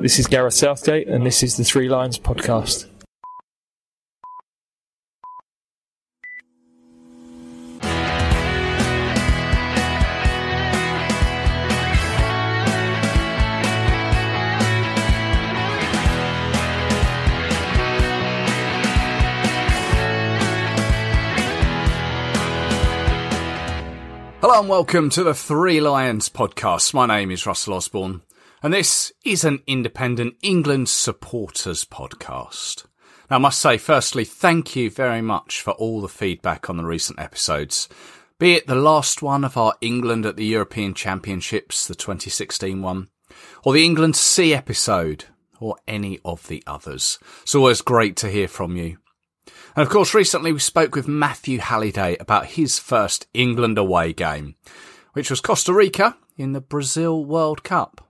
This is Gareth Southgate, and this is the Three Lions podcast. Hello and welcome to the Three Lions podcast. My name is Russell Osborne, and this is an independent England supporters podcast. Now, I must say, firstly, thank you very much for all the feedback on the recent episodes. Be it the last one of our England at the European Championships, the 2016 one, or the England C episode, or any of the others. It's always great to hear from you. And of course, recently we spoke with Matthew Halliday about his first England away game, which was Costa Rica in the Brazil World Cup.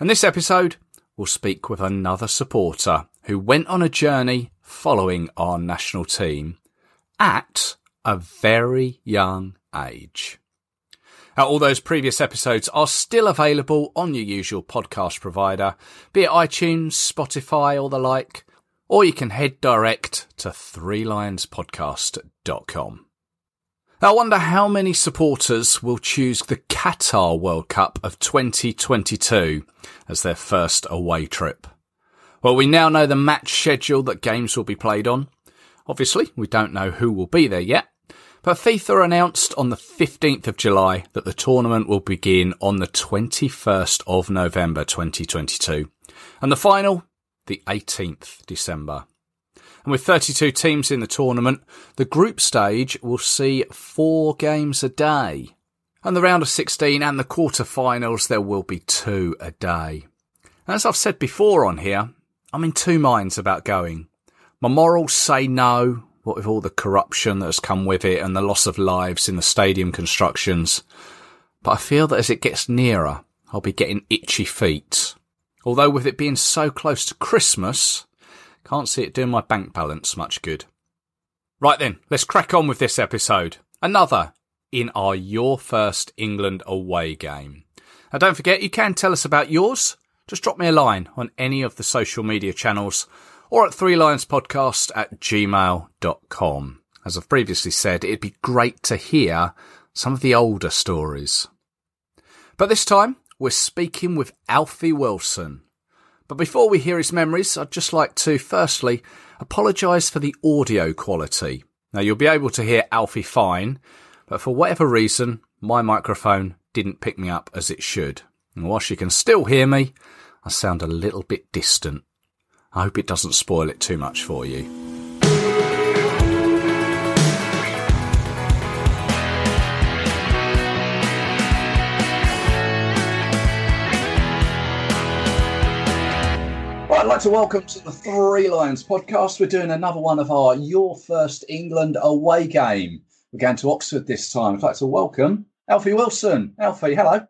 And this episode, we'll speak with another supporter who went on a journey following our national team at a very young age. Now, all those previous episodes are still available on your usual podcast provider, be it iTunes, Spotify, or the like, or you can head direct to threelionspodcast.com. I wonder how many supporters will choose the Qatar World Cup of 2022 as their first away trip. Well, we now know the match schedule that games will be played on. Obviously, we don't know who will be there yet, but FIFA announced on the 15th of July that the tournament will begin on the 21st of November 2022. And the final the 18th December. And with 32 teams in the tournament, the group stage will see four games a day. And the round of 16 and the quarter-finals, there will be two a day. As I've said before on here, I'm in two minds about going. My morals say no, what with all the corruption that has come with it and the loss of lives in the stadium constructions. But I feel that as it gets nearer, I'll be getting itchy feet. Although with it being so close to Christmas, can't see it doing my bank balance much good. Right then, let's crack on with this episode. Another in our Your First England away game. Now don't forget, you can tell us about yours. Just drop me a line on any of the social media channels or at three lions podcast at gmail.com. As I've previously said, it'd be great to hear some of the older stories. But this time, we're speaking with Alfie Wilson. But before we hear his memories, I'd just like to firstly apologise for the audio quality. Now you'll be able to hear Alfie fine, but for whatever reason, my microphone didn't pick me up as it should. And whilst you can still hear me, I sound a little bit distant. I hope it doesn't spoil it too much for you. I'd like to welcome to the Three Lions podcast. We're doing another one of our Your First England away game. We're going to Oxford this time. I'd like to welcome Alfie Wilson. Alfie, hello.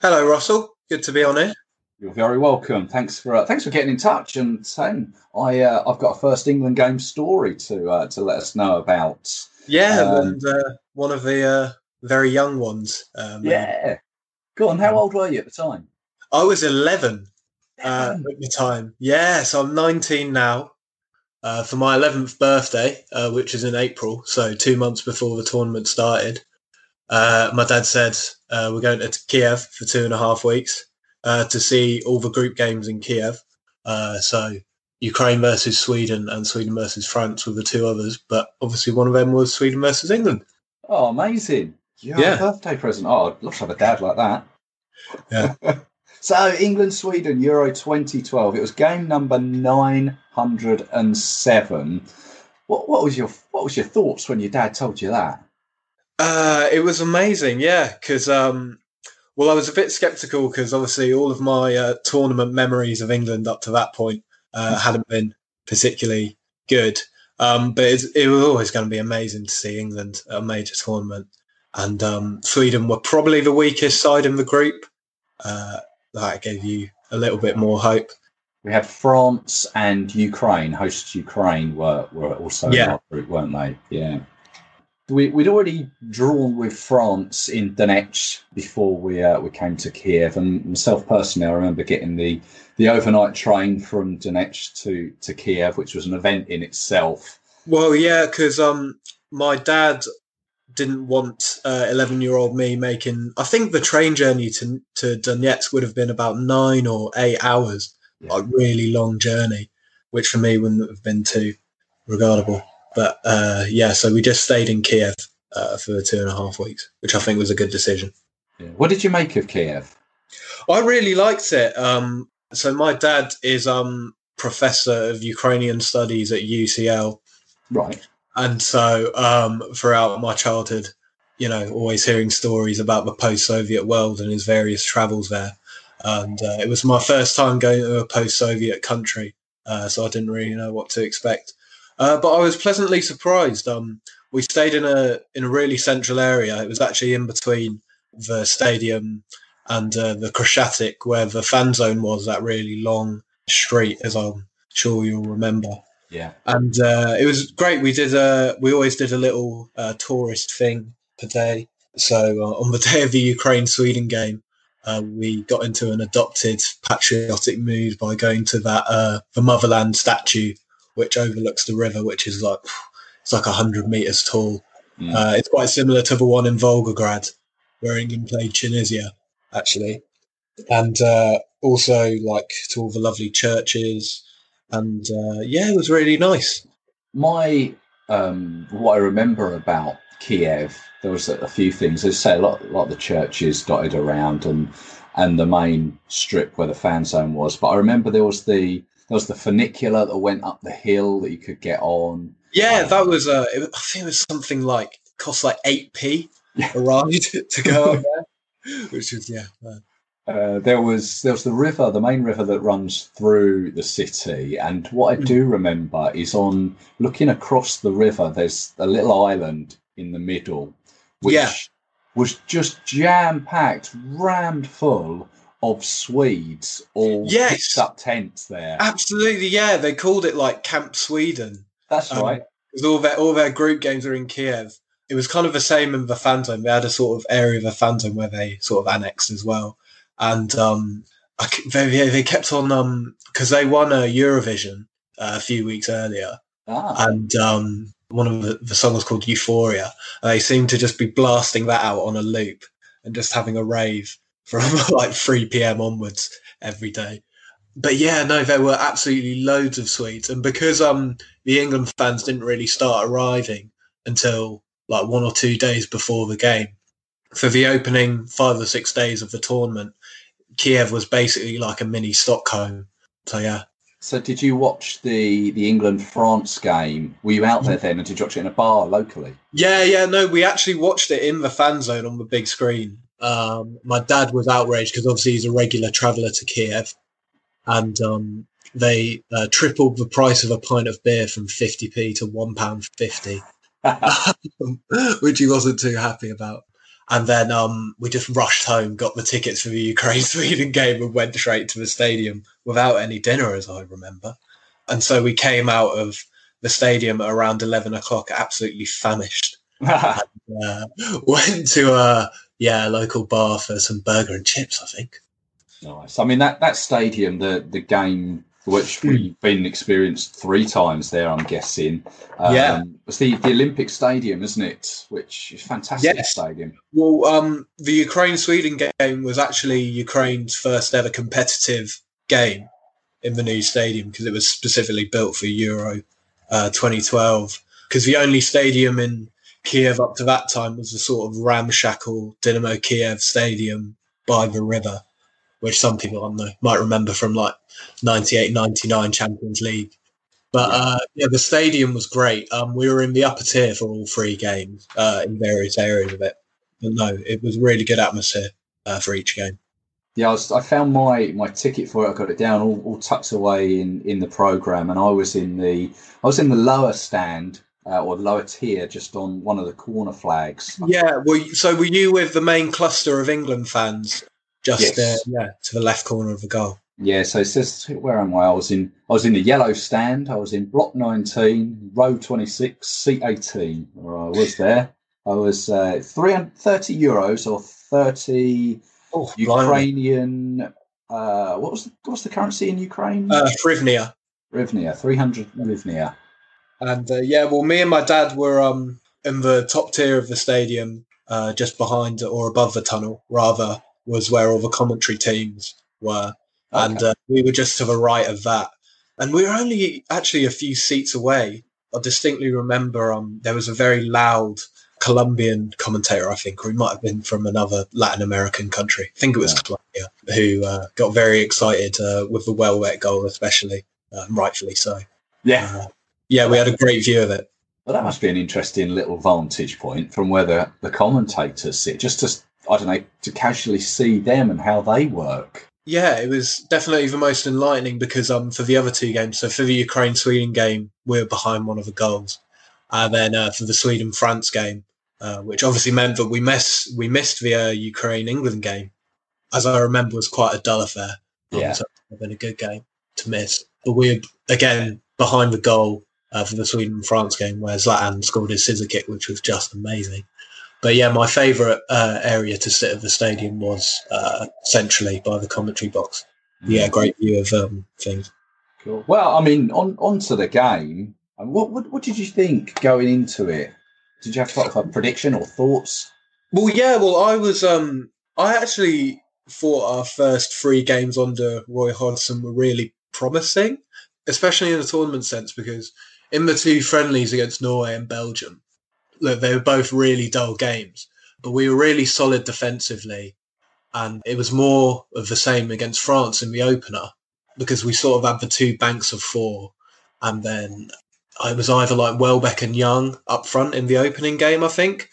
Hello, Russell. Good to be on here. You're very welcome. Thanks for uh, thanks for getting in touch and saying I uh, I've got a first England game story to uh, to let us know about. Yeah, um, and uh, one of the uh, very young ones. Um, yeah. Go on. How old were you at the time? I was eleven uh, at the time. Yeah, so I'm 19 now. Uh, for my 11th birthday, uh, which is in April, so two months before the tournament started, uh, my dad said uh, we're going to Kiev for two and a half weeks uh, to see all the group games in Kiev. Uh so Ukraine versus Sweden and Sweden versus France were the two others, but obviously one of them was Sweden versus England. Oh, amazing! Yeah, yeah. birthday present. Oh, I'd love to have a dad like that. Yeah. So England Sweden Euro 2012. It was game number 907. What what was your what was your thoughts when your dad told you that? Uh, it was amazing, yeah. Because um, well, I was a bit skeptical because obviously all of my uh, tournament memories of England up to that point uh, hadn't been particularly good. Um, but it was always going to be amazing to see England at a major tournament. And um, Sweden were probably the weakest side in the group. Uh, that gave you a little bit more hope. We had France and Ukraine, host Ukraine, were, were also yeah. in our group, weren't they? Yeah. We, we'd already drawn with France in Donetsk before we uh, we came to Kiev, and myself personally, I remember getting the the overnight train from Donetsk to to Kiev, which was an event in itself. Well, yeah, because um, my dad didn't want eleven uh, year old me making. I think the train journey to to Donetsk would have been about nine or eight hours, yeah. a really long journey, which for me wouldn't have been too regardable. But uh, yeah, so we just stayed in Kiev uh, for two and a half weeks, which I think was a good decision. Yeah. What did you make of Kiev? I really liked it. Um, so my dad is um professor of Ukrainian studies at UCL. Right. And so um, throughout my childhood, you know, always hearing stories about the post-Soviet world and his various travels there. And uh, it was my first time going to a post-Soviet country, uh, so I didn't really know what to expect. Uh, but I was pleasantly surprised. Um, we stayed in a in a really central area. It was actually in between the stadium and uh, the Khreshchatyk, where the fan zone was. That really long street, as I'm sure you'll remember. Yeah, and uh, it was great. We did a we always did a little uh, tourist thing per day. So uh, on the day of the Ukraine Sweden game, uh, we got into an adopted patriotic mood by going to that uh, the motherland statue which overlooks the river, which is like it's like hundred meters tall. Mm. Uh, it's quite similar to the one in Volgograd, where England played Tunisia, actually, and uh, also like to all the lovely churches, and uh, yeah, it was really nice. My um, what I remember about Kiev, there was a, a few things. As I say, a lot, a lot of the churches dotted around, and and the main strip where the fan zone was. But I remember there was the there was the funicular that went up the hill that you could get on. Yeah, um, that was. Uh, I think it was something like cost like eight p a ride to go up there, which was yeah. Uh, there was there was the river, the main river that runs through the city, and what I do hmm. remember is on looking across the river. There's a little island in the middle, which yeah. was just jam packed, rammed full of Swedes all yes. up tents there. Absolutely, yeah. They called it like Camp Sweden. That's um, right. Because all their all their group games are in Kiev. It was kind of the same in the Phantom. They had a sort of area of the Phantom where they sort of annexed as well, and um, I, they they kept on because um, they won a Eurovision uh, a few weeks earlier, ah. and um, one of the, the songs called Euphoria. And they seemed to just be blasting that out on a loop and just having a rave from like 3 p.m. onwards every day. But yeah, no, there were absolutely loads of Swedes, and because um the England fans didn't really start arriving until like one or two days before the game, for the opening five or six days of the tournament, Kiev was basically like a mini Stockholm. So yeah. So did you watch the the England France game? Were you out there then, and did you watch it in a bar locally? Yeah, yeah, no, we actually watched it in the fan zone on the big screen. Um, my dad was outraged because obviously he's a regular traveller to Kiev, and um, they uh, tripled the price of a pint of beer from 50p to one pound fifty, which he wasn't too happy about. And then um, we just rushed home, got the tickets for the Ukraine Sweden game, and went straight to the stadium without any dinner, as I remember. And so we came out of the stadium at around eleven o'clock, absolutely famished. and, uh, went to a yeah, local bar for some burger and chips, I think. Nice. I mean that that stadium, the the game which hmm. we've been experienced three times there, I'm guessing. Um, yeah, it's the, the Olympic Stadium, isn't it? Which is fantastic yes. stadium. Well, um, the Ukraine Sweden game was actually Ukraine's first ever competitive game in the new stadium because it was specifically built for Euro uh, 2012. Because the only stadium in Kiev up to that time was a sort of ramshackle Dynamo Kiev stadium by the river, which some people know, might remember from like 98 99 Champions League. But uh, yeah, the stadium was great. Um, we were in the upper tier for all three games uh, in various areas of it. But no, it was really good atmosphere uh, for each game. Yeah, I, was, I, found my, my ticket for it. I got it down all, all tucked away in, in the program, and I was in the I was in the lower stand uh, or lower tier, just on one of the corner flags. Yeah, well, so were you with the main cluster of England fans, just yes. uh, yeah, to the left corner of the goal? Yeah, so it says where am I? I was in I was in the yellow stand. I was in block nineteen, row twenty six, seat eighteen. Or I was there. I was uh, 330 euros or thirty Oh. Ukrainian. Uh, what was the, what's the currency in Ukraine? Uh, Hryvnia. Rivnia, three hundred Rivnia. And uh, yeah, well, me and my dad were um, in the top tier of the stadium, uh, just behind or above the tunnel, rather, was where all the commentary teams were. And uh, we were just to the right of that. And we were only actually a few seats away. I distinctly remember um, there was a very loud Colombian commentator, I think, or he might have been from another Latin American country. I think it was Yeah. Colombia, who uh, got very excited uh, with the Welbeck goal, especially, uh, rightfully so. Yeah. Uh, yeah, we had a great view of it. Well, that must be an interesting little vantage point from where the, the commentators sit, just to, I don't know, to casually see them and how they work. Yeah, it was definitely the most enlightening because um for the other two games, so for the Ukraine Sweden game, we were behind one of the goals, and then uh, for the Sweden France game, uh, which obviously meant that we miss we missed the uh, Ukraine England game, as I remember was quite a dull affair. Um, Yeah. so it would have been a good game to miss, but we were again behind the goal uh, for the Sweden France game where Zlatan scored his scissor kick, which was just amazing. But yeah, my favourite uh, area to sit at the stadium was uh, centrally by the commentary box. Yeah, great view of um, things. Cool. Well, I mean, on onto the game. What, what what did you think going into it? Did you have sort of a prediction or thoughts? Well, yeah, well, I was. Um, I actually thought our first three games under Roy Hodgson were really promising, especially in the tournament sense, because in the two friendlies against Norway and Belgium, look, they were both really dull games, but we were really solid defensively, and it was more of the same against France in the opener because we sort of had the two banks of four, and then it was either like Welbeck and Young up front in the opening game, I think,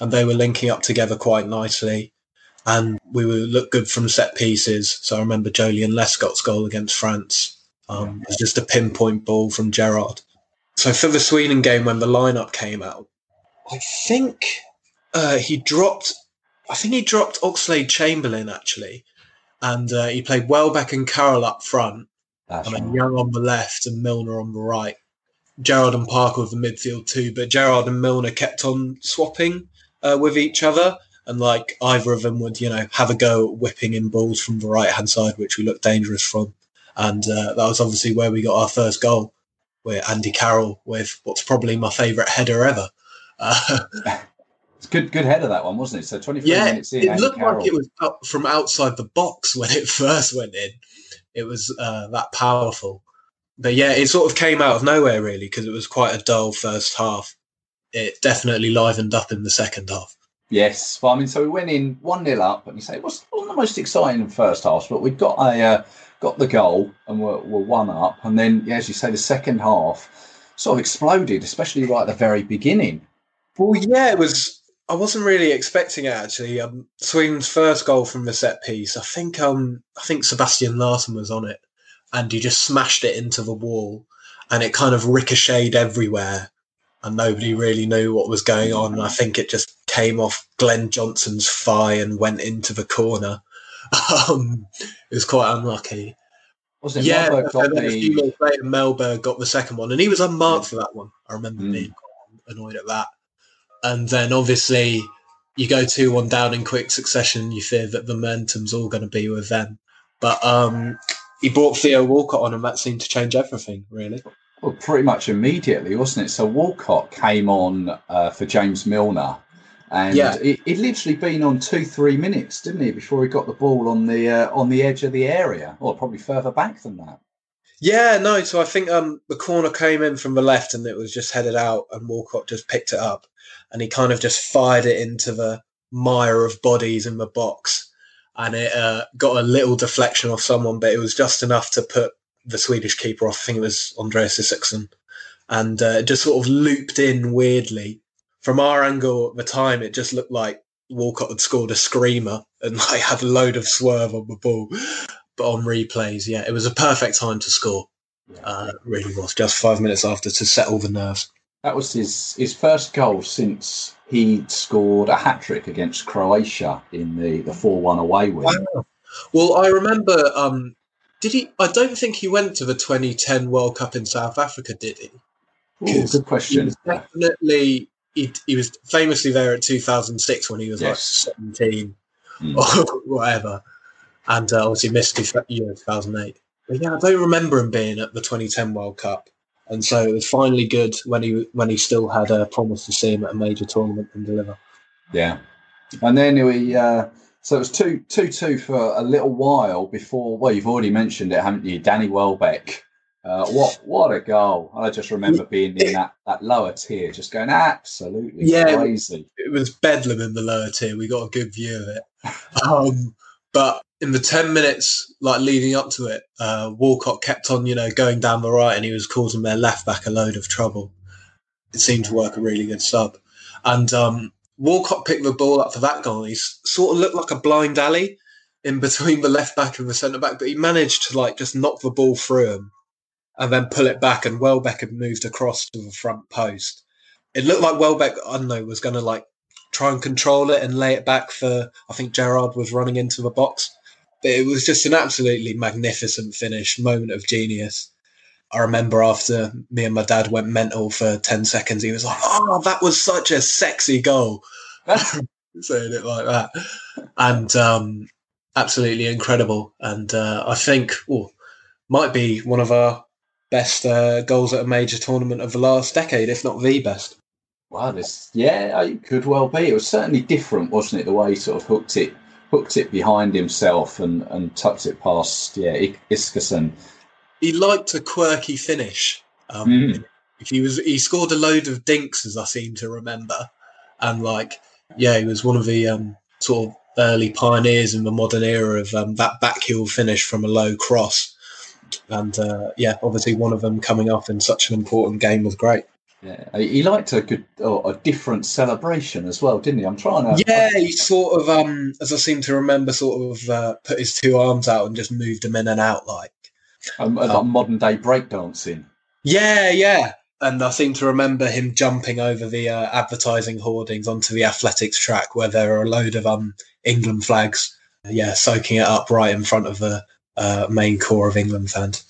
and they were linking up together quite nicely. And we would look good from set pieces. So I remember Joleon Lescott's goal against France. Um, It was just a pinpoint ball from Gerrard. So for the Sweden game, when the lineup came out, I think uh, he dropped. I think he dropped Oxlade Chamberlain actually, and uh, he played Welbeck and Carroll up front, That's and then. Young on the left and Milner on the right. Gerrard and Parker with the midfield too, but Gerrard and Milner kept on swapping uh, with each other, and like either of them would, you know, have a go at whipping in balls from the right hand side, which we looked dangerous from, and uh, that was obviously where we got our first goal, with Andy Carroll with what's probably my favourite header ever. Uh, It's good good header that one, wasn't it? So twenty three yeah, minutes in. it Andy looked Carroll. like it was out from outside the box when it first went in. It was uh, that powerful. But yeah, it sort of came out of nowhere really because it was quite a dull first half. It definitely livened up in the second half. Yes, well, I mean, so we went in one 0 up, and you say it was wasn't the most exciting first half, but we got a uh, got the goal and we're, we're one up, and then yeah, as you say, the second half sort of exploded, especially right at the very beginning. Well, yeah, it was. I wasn't really expecting it actually. Um, Sweden's first goal from the set piece. I think. Um, I think Sebastian Larsson was on it, and he just smashed it into the wall, and it kind of ricocheted everywhere, and nobody really knew what was going on. And I think it just came off Glenn Johnson's thigh and went into the corner. Um, it was quite unlucky. Wasn't it? Yeah, Mellberg got and then a few the, minutes later, Mellberg got the second one, and he was unmarked for that one. I remember Mm. being annoyed at that. And then obviously, you go two one down in quick succession. You fear that the momentum's all going to be with them. But um, he brought Theo Walcott on, and that seemed to change everything. Really, well, pretty much immediately, wasn't it? So Walcott came on uh, for James Milner, and Yeah. it, it literally been on two three minutes, didn't he, before he got the ball on the uh, on the edge of the area, or probably further back than that. yeah, no. So I think um, the corner came in from the left, and it was just headed out, and Walcott just picked it up, and he kind of just fired it into the mire of bodies in the box, and it uh, got a little deflection off someone, but it was just enough to put the Swedish keeper off. I think it was Andreas Isaksson, and uh, it just sort of looped in weirdly. From our angle at the time, it just looked like Walcott had scored a screamer and like had a load of swerve on the ball. But on replays, yeah, it was a perfect time to score. Uh, really was. Just five minutes after to settle the nerves. That was his his first goal since he scored a hat trick against Croatia in the the four one away win. Wow. Well, I remember um, Did he? I don't think he went to the 2010 World Cup in South Africa, did he? Ooh, good He question. was definitely. He, he was famously there at 2006 when he was Yes. like 17 Mm. or whatever, and uh, obviously missed the year 2008. But yeah, I don't remember him being at the 2010 World Cup, and so it was finally good when he when he still had a promise to see him at a major tournament and deliver. Yeah, and then we. Uh, so it was two two two for a little while before. Well, you've already mentioned it, haven't you? Danny Welbeck. Uh, what what a goal! I just remember being in that, that lower tier, just going absolutely Yeah. crazy. it was bedlam in the lower tier. We got a good view of it. Um, but in the ten minutes like leading up to it, uh, Walcott kept on, you know, going down the right, and he was causing their left back a load of trouble. It seemed to work a really good sub, and um, Walcott picked the ball up for that goal. He sort of looked like a blind alley in between the left back and the centre back, but he managed to like just knock the ball through him and then pull it back. And Welbeck had moved across to the front post. It looked like Welbeck, I don't know, was going to like try and control it and lay it back for. I think Gerrard was running into the box, but it was just an absolutely magnificent finish, moment of genius. I remember after me and my dad went mental for ten seconds, he was like, "Oh, that was such a sexy goal," saying it like that, and um, absolutely incredible. And uh, I think, oh, might be one of our best uh, goals at a major tournament of the last decade, if not the best. Wow, this yeah, it could well be. It was certainly different, wasn't it? The way he sort of hooked it, hooked it behind himself and and tucked it past yeah I- Isaksson. he liked a quirky finish. Um, Mm. He was he scored a load of dinks, as I seem to remember, and like yeah, he was one of the um, sort of early pioneers in the modern era of um, that back heel finish from a low cross. And uh, yeah, obviously one of them coming off in such an important game was great. Yeah, he liked a good a different celebration as well, didn't he? I'm trying to Yeah, he sort of, um, as I seem to remember, sort of uh, put his two arms out and just moved them in and out like. um, like modern day breakdancing. Yeah, yeah. And I seem to remember him jumping over the uh, advertising hoardings onto the athletics track where there are a load of um, England flags. Yeah, soaking it up right in front of the uh, main core of England fans.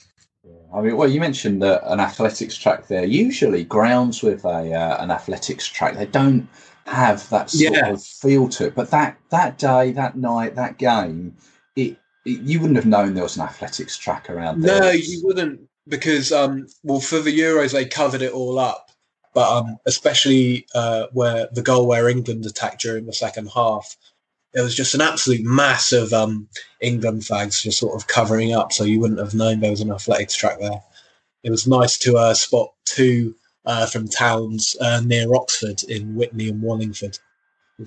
I mean, well, you mentioned uh, an athletics track there. Usually, grounds with a uh, an athletics track they don't have that sort Yeah. of feel to it. But that that day, that night, that game, it, it you wouldn't have known there was an athletics track around there. No, you wouldn't, because um, well, for the Euros they covered it all up, but um, especially uh, where the goal where England attacked during the second half, there was just an absolute mass of um, England flags just sort of covering up, so you wouldn't have known there was an athletics track there. It was nice to uh, spot two uh, from towns uh, near Oxford in Witney and Wallingford.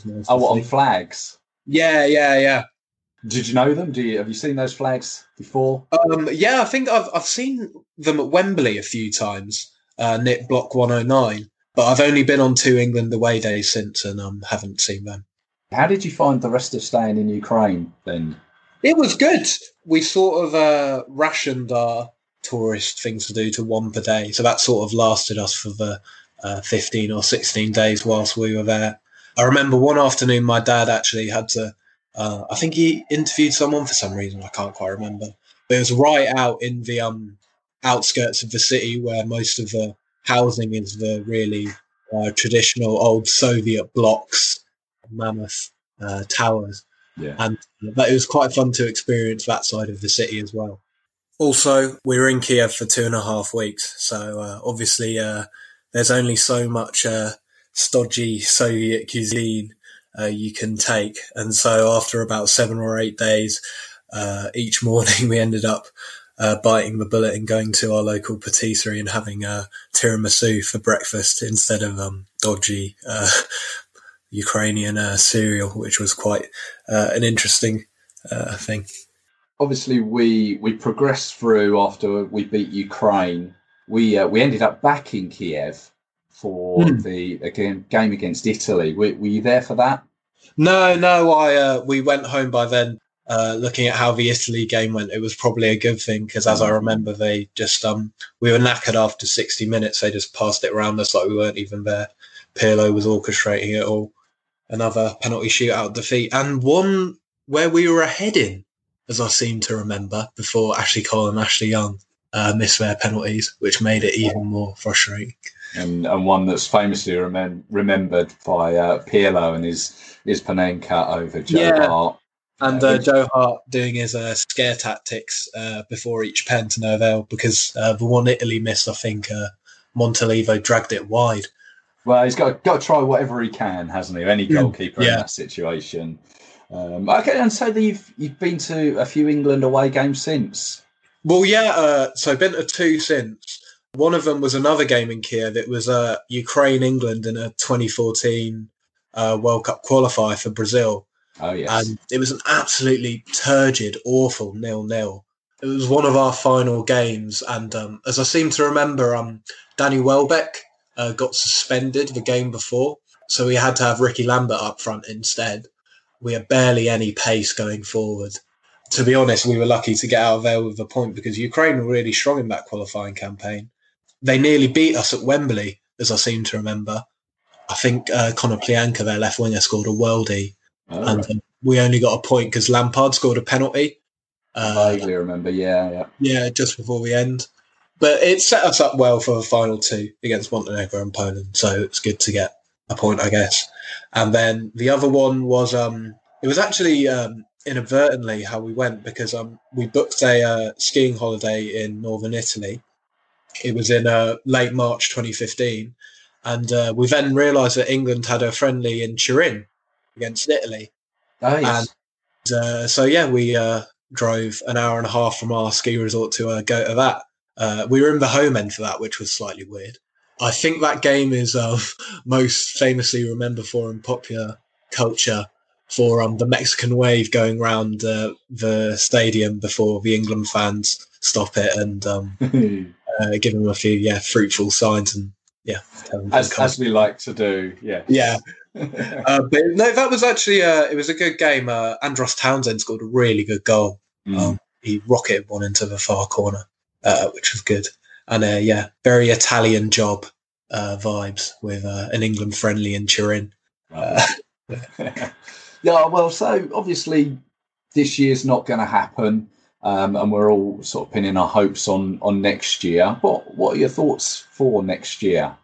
Nice Oh, what, on flags? yeah, yeah, yeah. Did you know them? Do you have you seen those flags before? Um, yeah, I think I've I've seen them at Wembley a few times, uh, near Block 109, but I've only been on two England away days since and um, haven't seen them. How did you find the rest of staying in Ukraine then? It was good. We sort of uh, rationed our tourist things to do to one per day, so that sort of lasted us for the uh, 15 or 16 days whilst we were there. I remember one afternoon my dad actually had to, uh, I think he interviewed someone for some reason, I can't quite remember. But it was right out in the um, outskirts of the city where most of the housing is the really uh, traditional old Soviet blocks, mammoth uh, towers Yeah. and but it was quite fun to experience that side of the city as well. Also, we were in Kiev for two and a half weeks, so uh, obviously uh, there's only so much uh, stodgy Soviet cuisine uh, you can take, and so after about seven or eight days, uh, each morning we ended up uh, biting the bullet and going to our local patisserie and having a tiramisu for breakfast instead of um, dodgy uh, Ukrainian uh, cereal, which was quite uh, an interesting uh, thing. obviously we we progressed through after we beat Ukraine. We uh, we ended up back in Kiev for Hmm. the again game against Italy. Were, were you there for that? No, no, I uh, we went home by then. Uh, looking at how the Italy game went, it was probably a good thing because, as I remember, they just um we were knackered after sixty minutes. They just passed it around us like we weren't even there. Pirlo was orchestrating it all. Another penalty shootout defeat and one where we were ahead in as I seem to remember, before Ashley Cole and Ashley Young uh, missed their penalties, which made it even more frustrating. And, and one that's famously remem- remembered by uh, Pirlo and his his Panenka over Joe Yeah. Hart. And uh, Joe Hart doing his uh, scare tactics uh, before each pen to no avail because uh, the one Italy missed, I think uh, Montolivo dragged it wide. Well, he's got got to try whatever he can, hasn't he? Any goalkeeper in that situation. Um, okay, and so you've you've been to a few England away games since. Well, yeah. Uh, so I've been to two since. One of them was another game in Kiev. It was uh, Ukraine England in a 2014 uh, World Cup qualifier for Brazil, Oh yes, and it was an absolutely turgid, awful nil nil. It was one of our final games, and um, as I seem to remember, um, Danny Welbeck uh, got suspended the game before, so we had to have Ricky Lambert up front instead. We had barely any pace going forward. To be honest, we were lucky to get out of there with a point because Ukraine were really strong in that qualifying campaign. They nearly beat us at Wembley, as I seem to remember. I think uh, Konoplyanka, their left winger, scored a worldie Oh, and right. um, we only got a point because Lampard scored a penalty. I Uh, vaguely remember. Yeah, yeah. yeah, just before the end. But it set us up well for the final two against Montenegro and Poland, so it's good to get a point, I guess. And then the other one was um, it was actually um, inadvertently how we went because um, we booked a uh, skiing holiday in northern Italy. It was in uh, late March 2015, and uh, we then realised that England had a friendly in Turin against Italy. Oh yes. Uh, so yeah, we uh, drove an hour and a half from our ski resort to uh, go to that. Uh, we were in the home end for that, which was slightly weird. I think that game is uh, most famously remembered for in popular culture for um, the Mexican wave going round uh, the stadium before the England fans stop it and um, uh, give them a few yeah fruitful signs and yeah. tell them to as as we like to do. Yeah. yeah, uh, but no, that was actually uh, it was a good game. Uh, Andros Townsend scored a really good goal. Mm. Um, he rocketed one into the far corner, uh, which was good. And uh, yeah, very Italian job uh, vibes with uh, an England friendly in Turin. Uh, yeah, well, so obviously this year's not going to happen, um, and we're all sort of pinning our hopes on on next year. What what are your thoughts for next year?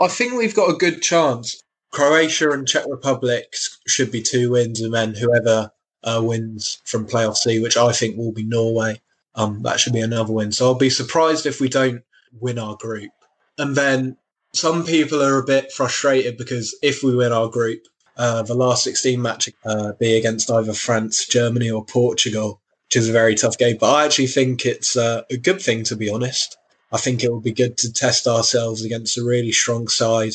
I think we've got a good chance. Croatia and Czech Republic should be two wins, and then whoever uh, wins from playoff C, which I think will be Norway, um, that should be another win. So I'll be surprised if we don't win our group. And then some people are a bit frustrated because if we win our group, uh, the last 16 match uh, be against either France, Germany, or Portugal, which is a very tough game. But I actually think it's uh, a good thing, to be honest. I think it would be good to test ourselves against a really strong side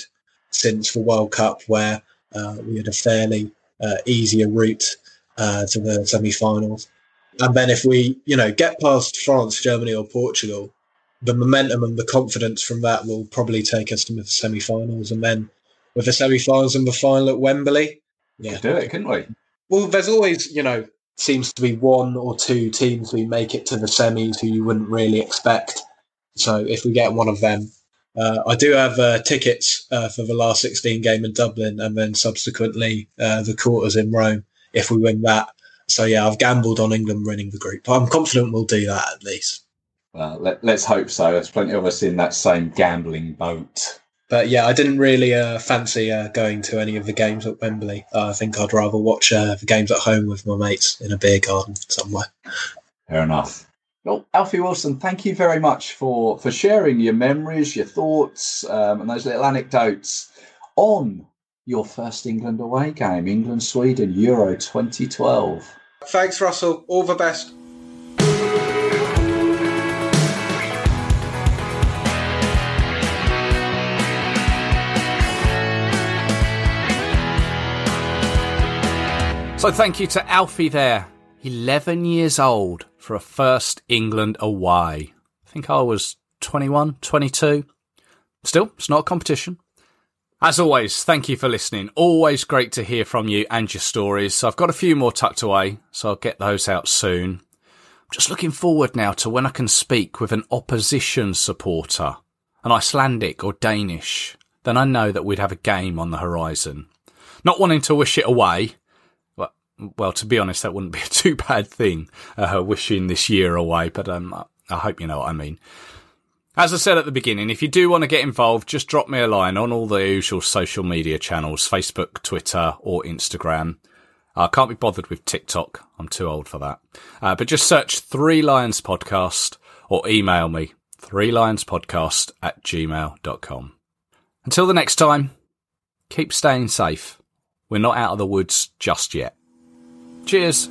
since the World Cup, where uh, we had a fairly uh, easier route uh, to the semi-finals. And then if we, you know, get past France, Germany, or Portugal, the momentum and the confidence from that will probably take us to the semi-finals. And then with the semi-finals and the final at Wembley, yeah, do it, couldn't we? well, there's always, you know, seems to be one or two teams who make it to the semis who you wouldn't really expect. So if we get one of them, uh, I do have uh, tickets uh, for the last 16 game in Dublin and then subsequently uh, the quarters in Rome if we win that. So yeah, I've gambled on England winning the group. I'm confident we'll do that at least. Well, let, let's hope so. There's plenty of us in that same gambling boat. But yeah, I didn't really uh, fancy uh, going to any of the games at Wembley. Uh, I think I'd rather watch uh, the games at home with my mates in a beer garden somewhere. Fair enough. Well, Alfie Wilson, thank you very much for for sharing your memories, your thoughts, um, and those little anecdotes on your first England away game, England Sweden Euro 2012. Thanks, Russell. All the best. So thank you to Alfie there. 11 years old for a first England away. I think I was 21, 22. Still, it's not a competition. As always, thank you for listening. Always great to hear from you and your stories. So I've got a few more tucked away, so I'll get those out soon. I'm just looking forward now to when I can speak with an opposition supporter, an Icelandic or Danish. Then I know that we'd have a game on the horizon. Not wanting to wish it away, but well, to be honest, that wouldn't be a too bad thing, uh, wishing this year away, but um, I hope you know what I mean. As I said at the beginning, if you do want to get involved, just drop me a line on all the usual social media channels Facebook, Twitter, or Instagram. I can't be bothered with TikTok. I'm too old for that. Uh, but just search Three Lions Podcast or email me, Three Lions Podcast at gmail.com. Until the next time, keep staying safe. We're not out of the woods just yet. Cheers.